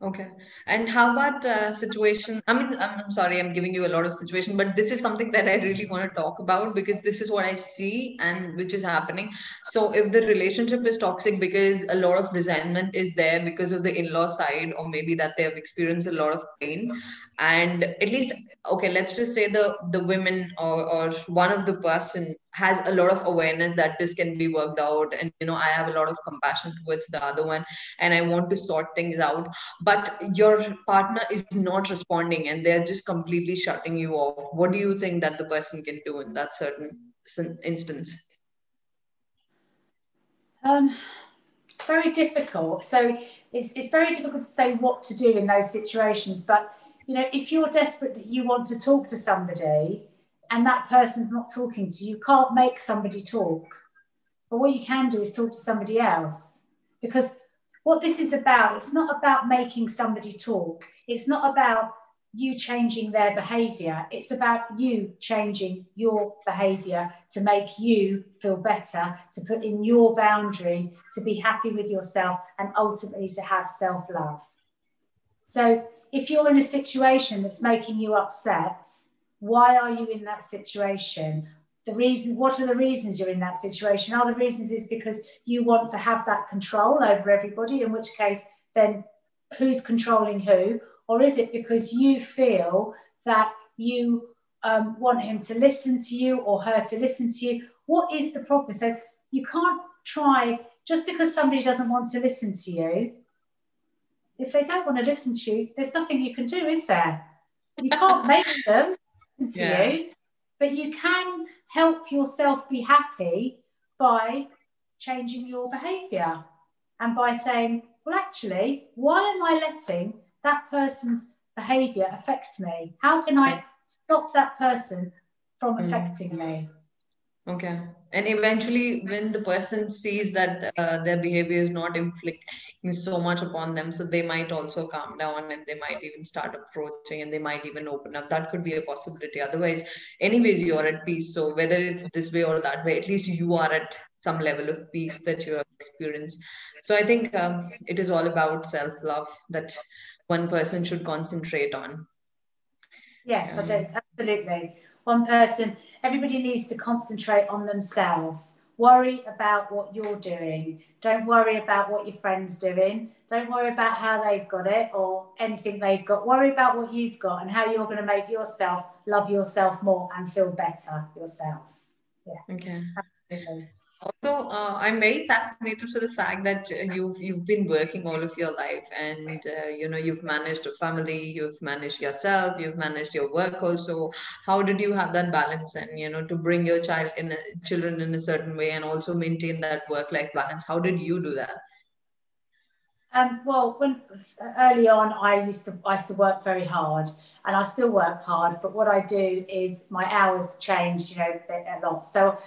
Okay. And how about uh, situation? I mean, I'm sorry, I'm giving you a lot of situation, but this is something that I really want to talk about because this is what I see and which is happening. So if the relationship is toxic because a lot of resentment is there because of the in-law side, or maybe that they have experienced a lot of pain, and at least okay let's just say the the women or, or one of the person has a lot of awareness that this can be worked out. And you know i have a lot of compassion towards the other one and i want to sort things out. But your partner is not responding and they're just completely shutting you off. What do you think that the person can do in that certain instance? Um very difficult. So it's, it's very difficult to say what to do in those situations. But you know, if you're desperate that you want to talk to somebody and that person's not talking to you, you can't make somebody talk. But what you can do is talk to somebody else. Because what this is about, it's not about making somebody talk. It's not about you changing their behavior. It's about you changing your behavior to make you feel better, to put in your boundaries, to be happy with yourself, and ultimately to have self love. So if you're in a situation that's making you upset, why are you in that situation? The reason, what are the reasons you're in that situation? Are the reasons is because you want to have that control over everybody, in which case, then who's controlling who? Or is it because you feel that you um, want him to listen to you or her to listen to you? What is the problem? So you can't try just because somebody doesn't want to listen to you. If they don't want to listen to you, there's nothing you can do, is there? You can't make them to yeah. you, but you can help yourself be happy by changing your behavior and by saying, well, actually, why am I letting that person's behavior affect me? How can I stop that person from mm. affecting me? Okay. And eventually, when the person sees that uh, their behavior is not inflicting so much upon them, so they might also calm down and they might even start approaching and they might even open up. That could be a possibility. Otherwise, anyways, you're at peace. So, whether it's this way or that way, at least you are at some level of peace that you have experienced. So, I think um, it is all about self love that one person should concentrate on. Yes, um, I do. Absolutely. One person everybody needs to concentrate on themselves. Worry about what you're doing. Don't worry about what your friend's doing. Don't worry about how they've got it or anything they've got. Worry about what you've got and how you're going to make yourself love yourself more and feel better yourself. Yeah. Okay. Absolutely. Also, uh, I'm very fascinated to the fact that you've you've been working all of your life, and uh, you know you've managed a family, you've managed yourself, you've managed your work also. How did you have that balance, and you know to bring your child in a, children in a certain way, and also maintain that work-life balance? How did you do that? Um, well, when early on, I used to I used to work very hard, and I still work hard. But what I do is my hours changed, you know, a lot. So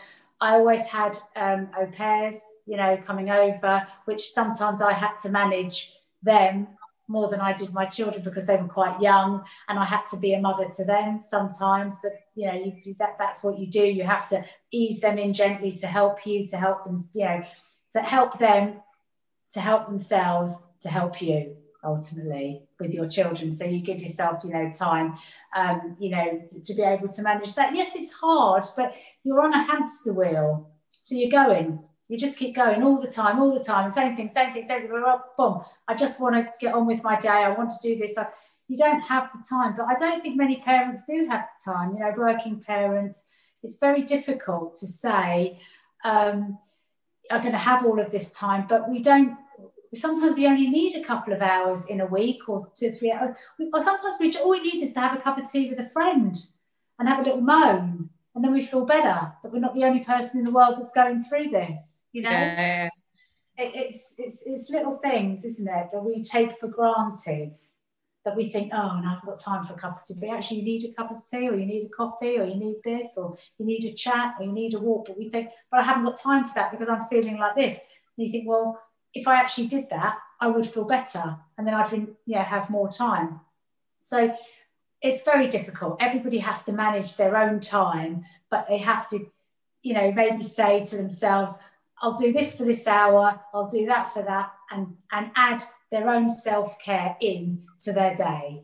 I always had um, au pairs, you know, coming over, which sometimes I had to manage them more than I did my children because they were quite young, and I had to be a mother to them sometimes. But you know, you, that that's what you do. You have to ease them in gently to help you, to help them, you know, to help them, to help themselves, to help you ultimately with your children. So you give yourself you know time um, you know to, to, be able to manage that. Yes it's hard but you're on a hamster wheel. So you're going. You just keep going all the time all the time. Same thing same thing same thing. Boom. I just want to get on with my day. I want to do this. I, you don't have the time but i don't think many parents do have the time. You know working parents it's very difficult to say um, i'm going to have all of this time but we don't sometimes we only need a couple of hours in a week or two, three hours. Or sometimes we all we need is to have a cup of tea with a friend and have a little moan, and then we feel better that we're not the only person in the world that's going through this. You know, yeah. it, it's it's it's little things, isn't it, that we take for granted. That we think, oh, and I've got time for a cup of tea. But actually, you need a cup of tea, or you need a coffee, or you need this, or you need a chat, or you need a walk. But we think, but I haven't got time for that because I'm feeling like this. And you think, well, if I actually did that, I would feel better and then I'd been, yeah, have more time. So it's very difficult. Everybody has to manage their own time, but they have to, you know, maybe say to themselves, I'll do this for this hour, I'll do that for that, and, and add their own self-care in to their day.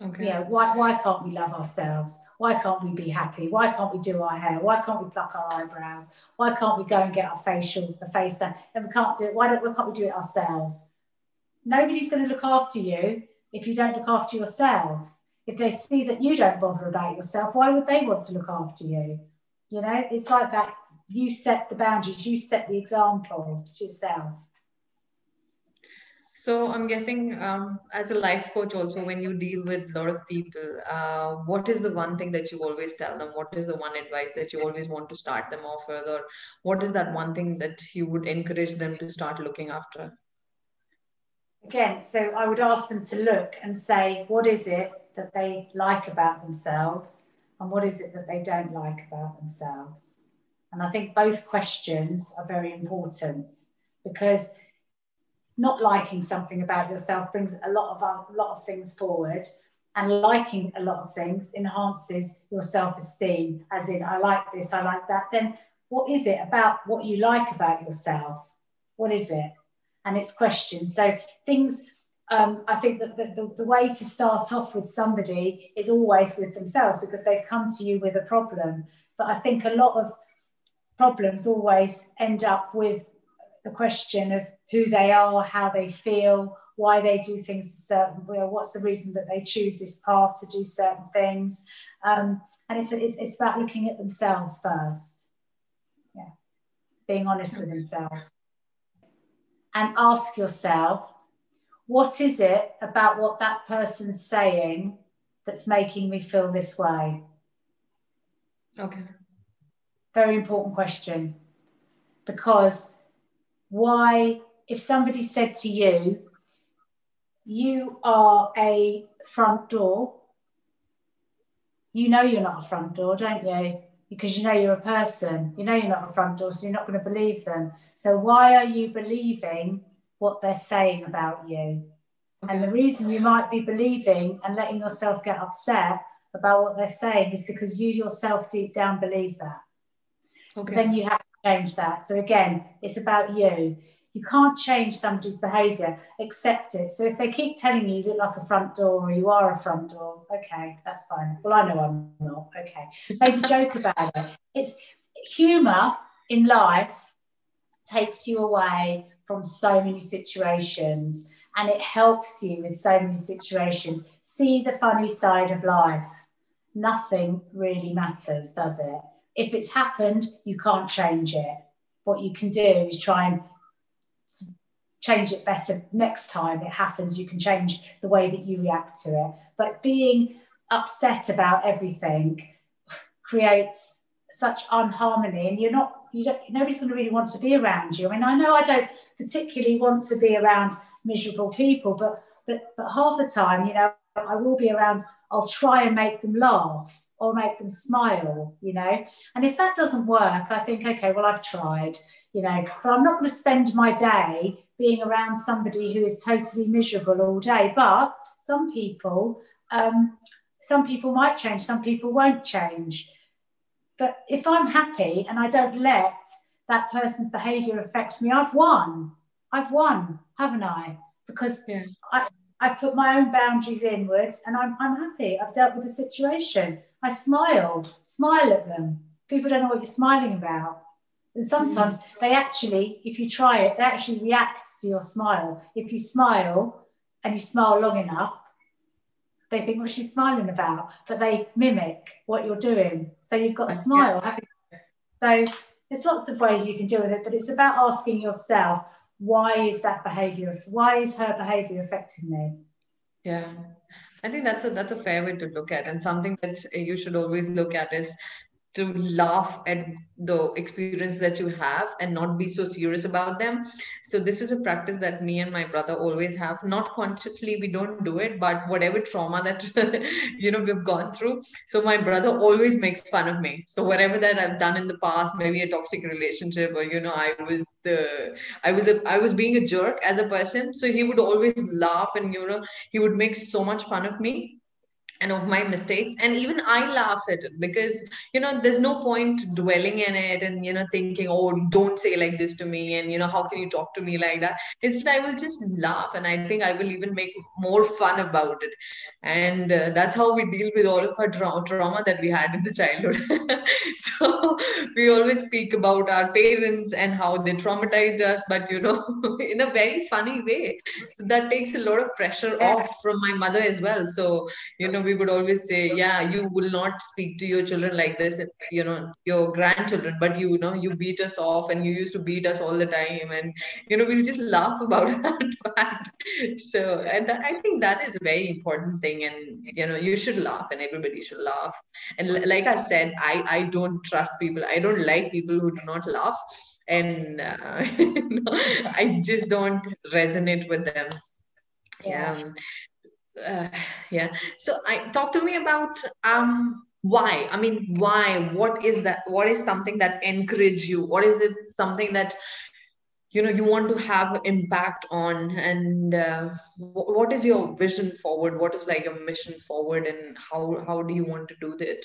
Okay. Know, why, why can't we love ourselves? Why can't we be happy? Why can't we do our hair? Why can't we pluck our eyebrows? Why can't we go and get our facial, the face done? And we can't do it. Why, don't, why can't we do it ourselves? Nobody's going to look after you if you don't look after yourself. If they see that you don't bother about yourself, why would they want to look after you? You know, it's like that. You set the boundaries, you set the example to yourself. So I'm guessing um, as a life coach also, when you deal with a lot of people, uh, what is the one thing that you always tell them? What is the one advice that you always want to start them off with? Or what is that one thing that you would encourage them to start looking after? Again, so I would ask them to look and say, what is it that they like about themselves? And what is it that they don't like about themselves? And I think both questions are very important because not liking something about yourself brings a lot of a lot of things forward. And liking a lot of things enhances your self-esteem as in i like this i like that. Then what is it about what you like about yourself? What is it? And it's questions. So things um, I think that the, the, the, way to start off with somebody is always with themselves because they've come to you with a problem. But I think a lot of problems always end up with the question of who they are, how they feel, why they do things a certain way, what's the reason that they choose this path to do certain things. Um, and it's, it's, it's about looking at themselves first. Yeah. Being honest with themselves. And ask yourself, what is it about what that person's saying that's making me feel this way? Okay. Very important question. Because why, if somebody said to you, you are a front door, you know you're not a front door, don't you? Because you know you're a person. You know you're not a front door, so you're not going to believe them. So why are you believing what they're saying about you. And the reason you might be believing and letting yourself get upset about what they're saying is because you yourself deep down believe that. Okay. So then you have to change that. So again, it's about you. You can't change somebody's behavior, accept it. So if they keep telling you you look like a front door or you are a front door, okay, that's fine. Well, I know I'm not. Okay. Maybe joke about it. It's humor in life takes you away from so many situations and it helps you with so many situations. See the funny side of life. Nothing really matters, does it? If it's happened, you can't change it. What you can do is try and change it better next time it happens. You can change the way that you react to it. But being upset about everything creates such unharmony and you're not you don't nobody's going to really want to be around you i mean i know i don't particularly want to be around miserable people but but but half the time you know i will be around i'll try and make them laugh or make them smile you know and if that doesn't work i think okay well i've tried you know but i'm not going to spend my day being around somebody who is totally miserable all day but some people um, some people might change some people won't change but if I'm happy and I don't let that person's behavior affect me, I've won. I've won, haven't I? Because yeah. I, I've put my own boundaries inwards and I'm, I'm happy. I've dealt with the situation. I smile, smile at them. People don't know what you're smiling about. And sometimes mm. they actually, if you try it, they actually react to your smile. If you smile and you smile long enough, they think what she's smiling about, but they mimic what you're doing. So you've got a smile. So there's lots of ways you can deal with it, but it's about asking yourself, why is that behavior, why is her behavior affecting me? Yeah. I think that's a that's a fair way to look at and something that you should always look at is to laugh at the experience that you have and not be so serious about them. So this is a practice that me and my brother always have. Not consciously we don't do it but whatever trauma that you know we've gone through. So my brother always makes fun of me. So whatever that i've done in the past maybe a toxic relationship or you know i was the i was a, i was being a jerk as a person. So he would always laugh and you know he would make so much fun of me and of my mistakes. And even i laugh at it because you know there's no point dwelling in it and you know thinking oh don't say like this to me and you know how can you talk to me like that? Instead i will just laugh and i think i will even make more fun about it. And uh, that's how we deal with all of our tra- trauma that we had in the childhood. So we always speak about our parents and how they traumatized us but you know in a very funny way. So that takes a lot of pressure off from my mother as well. So you know we would always say yeah you will not speak to your children like this you know your grandchildren but you, you know you beat us off and you used to beat us all the time. And you know we'll just laugh about that fact so and that, i think that is a very important thing and you know you should laugh and everybody should laugh. And like i said i i don't trust people. I don't like people who do not laugh. And uh, i just don't resonate with them. Yeah. Um, uh, yeah. So i talk to me about um why. I mean why? What is that what is something that encourage you? What is it something that you know you want to have impact on? And uh, what is your vision forward? What is like your mission forward? And how how do you want to do that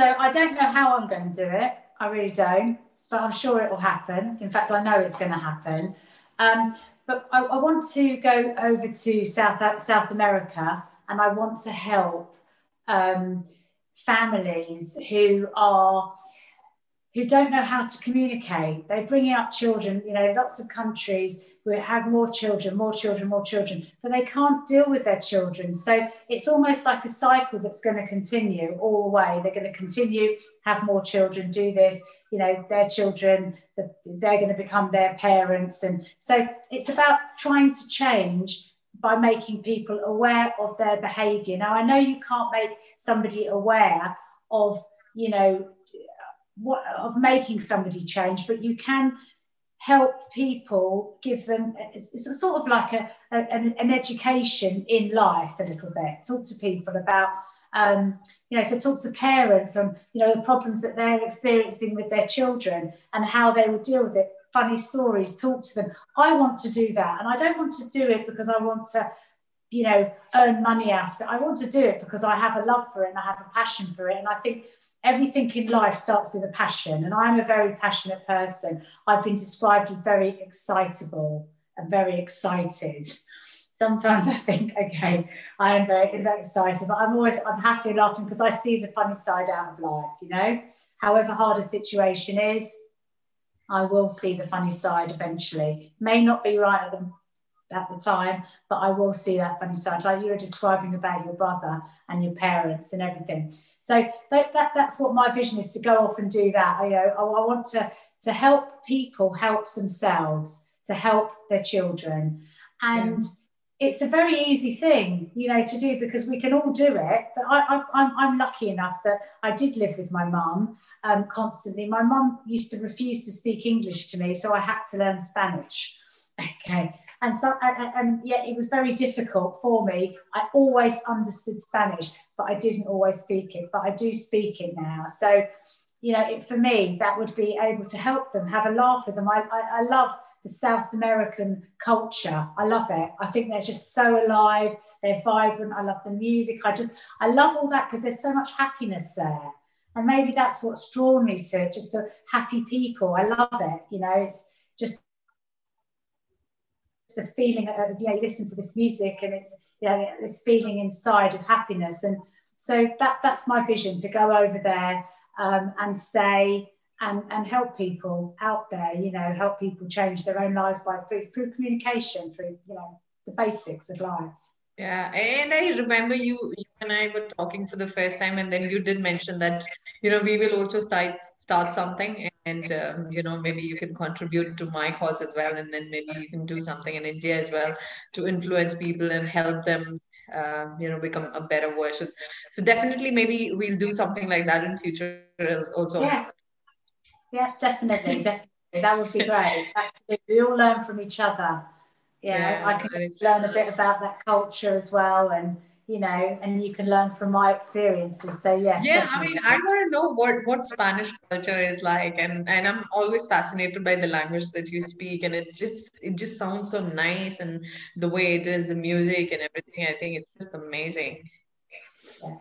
so i don't know how i'm going to do it. I really don't. But i'm sure it will happen. In fact i know it's going to happen. Um, but I, I, want to go over to South South America, and I want to help um, families who are who don't know how to communicate. They're bringing up children, you know, lots of countries who have more children, more children, more children, but they can't deal with their children. So it's almost like a cycle that's going to continue all the way. They're going to continue, have more children, do this, you know, their children, they're going to become their parents. And so it's about trying to change by making people aware of their behavior. Now, I know you can't make somebody aware of, you know, what, of making somebody change, but you can help people give them it's, sort of like a, a an, education in life a little bit. Talk to people about um, you know so talk to parents on you know the problems that they're experiencing with their children and how they would deal with it. Funny stories talk to them. I want to do that and i don't want to do it because i want to you know earn money out of it. I want to do it because i have a love for it and i have a passion for it. And i think everything in life starts with a passion, and I'm a very passionate person. I've been described as very excitable and very excited. Sometimes I think, okay, I am very excited, but I'm always I'm happy and laughing because I see the funny side out of life. You know, however hard a situation is, I will see the funny side eventually. May not be right at the at the time, but I will see that funny side, like you were describing about your brother and your parents and everything. So that, that that's what my vision is to go off and do that. I, you know, I, I want to to help people help themselves, to help their children, and. Yeah. It's a very easy thing, you know, to do because we can all do it. But I, I'm, I'm lucky enough that I did live with my mum um, constantly. My mum used to refuse to speak English to me, so I had to learn Spanish. Okay, and so and, and yet it was very difficult for me. I always understood Spanish, but I didn't always speak it. But I do speak it now. So, you know, it, for me, that would be able to help them, have a laugh with them. I, I, I love the South American culture. I love it. I think they're just so alive. They're vibrant. I love the music. I just, I love all that because there's so much happiness there. And maybe that's what's drawn me to it, just the happy people. I love it. You know, it's just the feeling of, you know, you listen to this music and it's, you know, this feeling inside of happiness. And so that that's my vision to go over there um, and stay and, and help people out there, you know, help people change their own lives by through, through communication, through, you know, the basics of life. Yeah, and I remember you, you and I were talking for the first time, and then you did mention that you know we will also start start something, and um, you know maybe you can contribute to my cause as well, and then maybe you can do something in India as well to influence people and help them, um, you know, become a better version. So definitely, maybe we'll do something like that in future also. Yeah, yeah, definitely, definitely, that would be great. Absolutely, we all learn from each other yeah, I can learn a bit about that culture as well and you know and you can learn from my experiences so yes yeah definitely. i mean i want to know what what spanish culture is like and and i'm always fascinated by the language that you speak and it just it just sounds so nice and the way it is the music and everything i think it's just amazing yeah.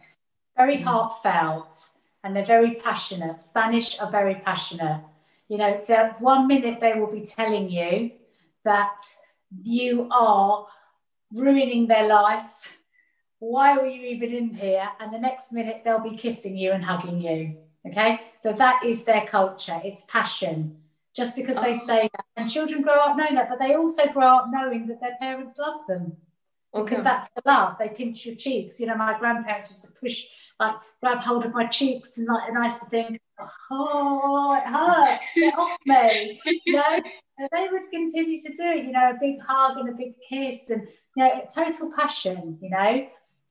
very heartfelt and they're very passionate spanish are very passionate you know so one minute they will be telling you that you are ruining their life. Why were you even in here? And the next minute they'll be kissing you and hugging you. Okay. So that is their culture. It's passion. Just because oh. they say that. And children grow up knowing that, but they also grow up knowing that their parents love them. Oh, because that's the love. They pinch your cheeks. You know, my grandparents used to push, like, grab hold of my cheeks and like, and I used to think, oh, it hurts, get off me. You know, and they would continue to do it, you know, a big hug and a big kiss and, you know, total passion, you know.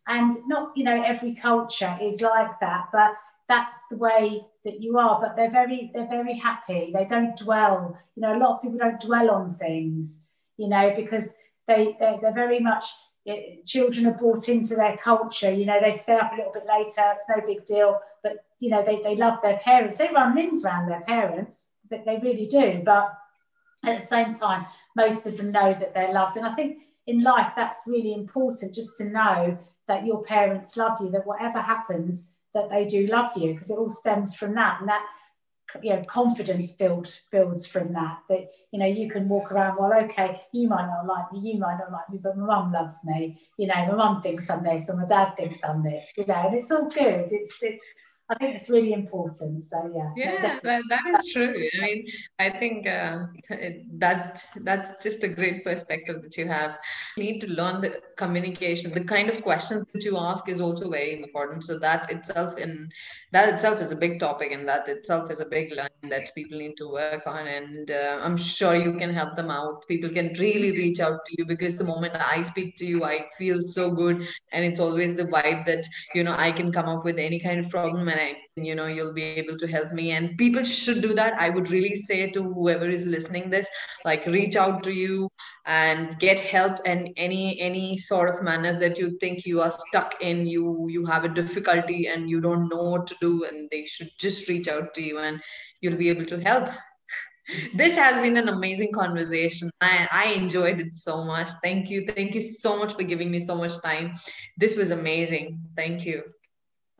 And not, you know, every culture is like that, but that's the way that you are. But they're very, they're very happy. They don't dwell, you know, a lot of people don't dwell on things, you know, because they, they they're very much eh, children are brought into their culture. You know, they stay up a little bit later. It's no big deal. But you know, they, they love their parents. They run rings around their parents, but they really do. But at the same time, most of them know that they're loved. And I think in life, that's really important just to know that your parents love you, that whatever happens, that they do love you, because it all stems from that. And that you know confidence build builds from that that you know you can walk around well okay you might not like me you might not like me but my mum loves me you know my mum thinks i'm this or my dad thinks i'm this you know and it's all good it's it's I think it's really important. So yeah. Yeah, that, that is true. I mean, I think uh, that that's just a great perspective that you have. You need to learn the communication. The kind of questions that you ask is also very important. So that itself in that itself is a big topic, and that itself is a big learning that people need to work on. And uh, I'm sure you can help them out. People can really reach out to you because the moment I speak to you, I feel so good, and it's always the vibe that you know I can come up with any kind of problem I, you know, you'll be able to help me. And people should do that. I would really say to whoever is listening this, like reach out to you and get help in any any sort of manners that you think you are stuck in. You you have a difficulty and you don't know what to do, and they should just reach out to you and you'll be able to help this has been an amazing conversation. I, I enjoyed it so much. Thank you. Thank you so much for giving me so much time. This was amazing. Thank you.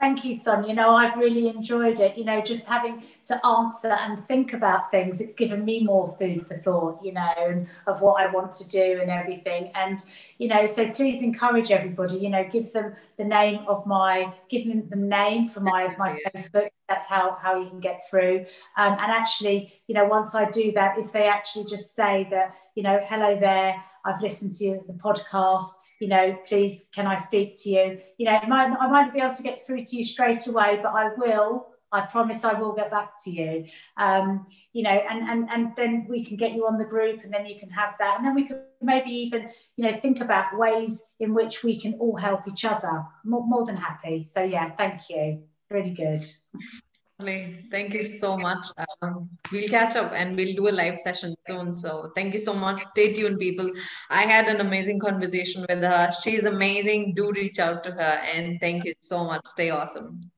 Thank you, Son. You know, I've really enjoyed it. You know, just having to answer and think about things, it's given me more food for thought, you know, and of what I want to do and everything. And, you know, so please encourage everybody, you know, give them the name of my, give them the name for my, my Facebook. That's how, how you can get through. Um, and actually, you know, once I do that, if they actually just say that, you know, hello there, I've listened to the podcast you know, please, can I speak to you? You know, might, I might not be able to get through to you straight away, but I will. I promise I will get back to you. Um, you know, and and and then we can get you on the group, and then you can have that, and then we can maybe even you know think about ways in which we can all help each other. More, more than happy. So yeah, thank you. Really good. Thank you so much. Um, we'll catch up and we'll do a live session soon. So thank you so much. Stay tuned, people. I had an amazing conversation with her. She's amazing. Do reach out to her. And thank you so much. Stay awesome.